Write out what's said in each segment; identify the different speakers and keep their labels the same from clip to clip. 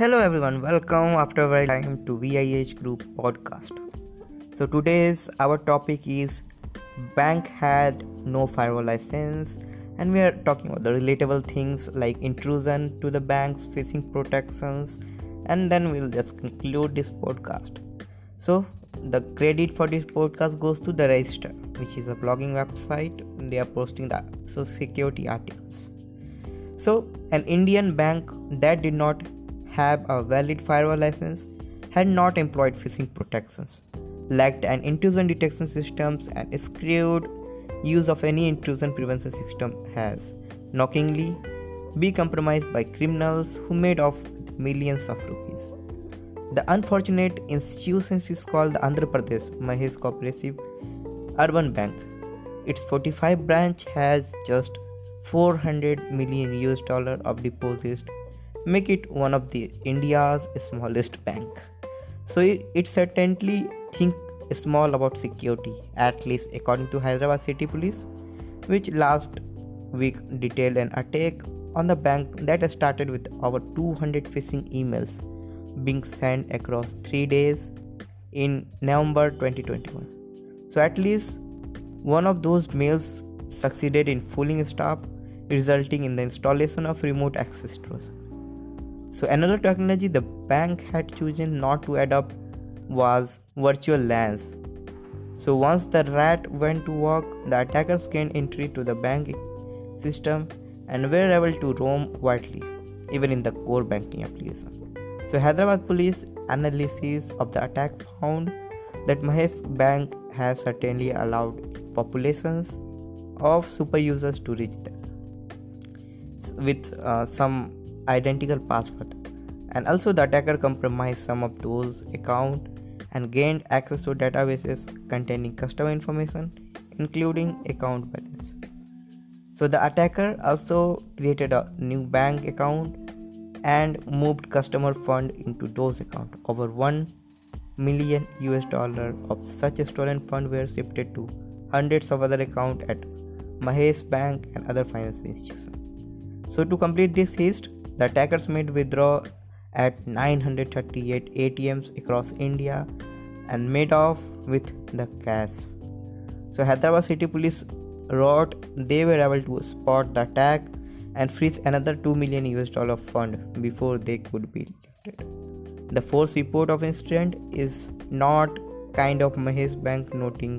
Speaker 1: Hello everyone, welcome after a very time to VIH Group podcast. So today's our topic is bank had no firewall license and we are talking about the relatable things like intrusion to the banks facing protections and then we'll just conclude this podcast. So the credit for this podcast goes to the register which is a blogging website and they are posting the so security articles. So an Indian bank that did not have a valid firewall license, had not employed phishing protections, lacked an intrusion detection systems, and screwed use of any intrusion prevention system has, knockingly, be compromised by criminals who made off with millions of rupees. The unfortunate institution is called the Andhra Pradesh Mahesh Cooperative Urban Bank. Its 45 branch has just 400 million US dollar of deposits make it one of the India's smallest bank. So it, certainly think small about security, at least according to Hyderabad City Police, which last week detailed an attack on the bank that started with over 200 phishing emails being sent across three days in November 2021. So at least one of those mails succeeded in fooling staff, resulting in the installation of remote access trust. So another technology the bank had chosen not to adopt was virtual LANs. So once the rat went to work, the attackers gained entry to the bank system and were able to roam widely, even in the core banking application. So Hyderabad police analysis of the attack found that Mahesh Bank has certainly allowed populations of super users to reach them with uh, some identical password. And also the attacker compromised some of those accounts and gained access to databases containing customer information including account balance. So the attacker also created a new bank account and moved customer fund into those accounts over 1 million us dollar of such stolen fund were shifted to hundreds of other accounts at mahesh bank and other financial institutions. So to complete this list the attackers made withdrawal at 938 ATMs across India and made off with the cash. So Hyderabad City Police wrote they were able to spot the attack and freeze another 2 million US dollar fund before they could be lifted. The force report of incident is not kind of Mahesh Bank noting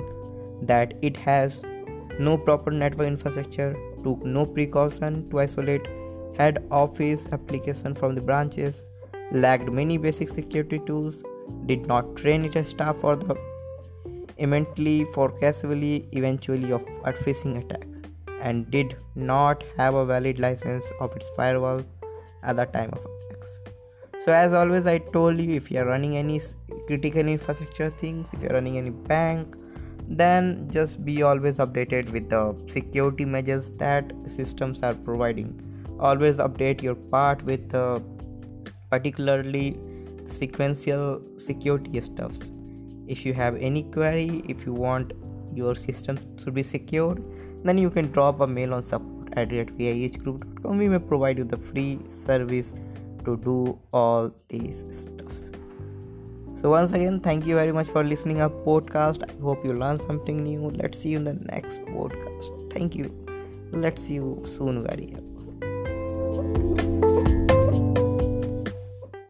Speaker 1: that it has no proper network infrastructure, took no precaution to isolate head office application from the branches, lacked many basic security tools, did not train its staff for the immensely forecastably eventually of a phishing attack, and did not have a valid license of its firewall at the time of attacks. So as always, I told you if you are running any critical infrastructure things, if you are running any bank, then just be always updated with the security measures that systems are providing always update your part with uh, particularly sequential security stuffs. If you have any query if you want your system to be secured then you can drop a mail on support at vihgroup.com we may provide you the free service to do all these stuffs. So once again thank you very much for listening our podcast. I hope you learned something new. Let's see you in the next podcast. Thank you. Let's see you soon very Thank you.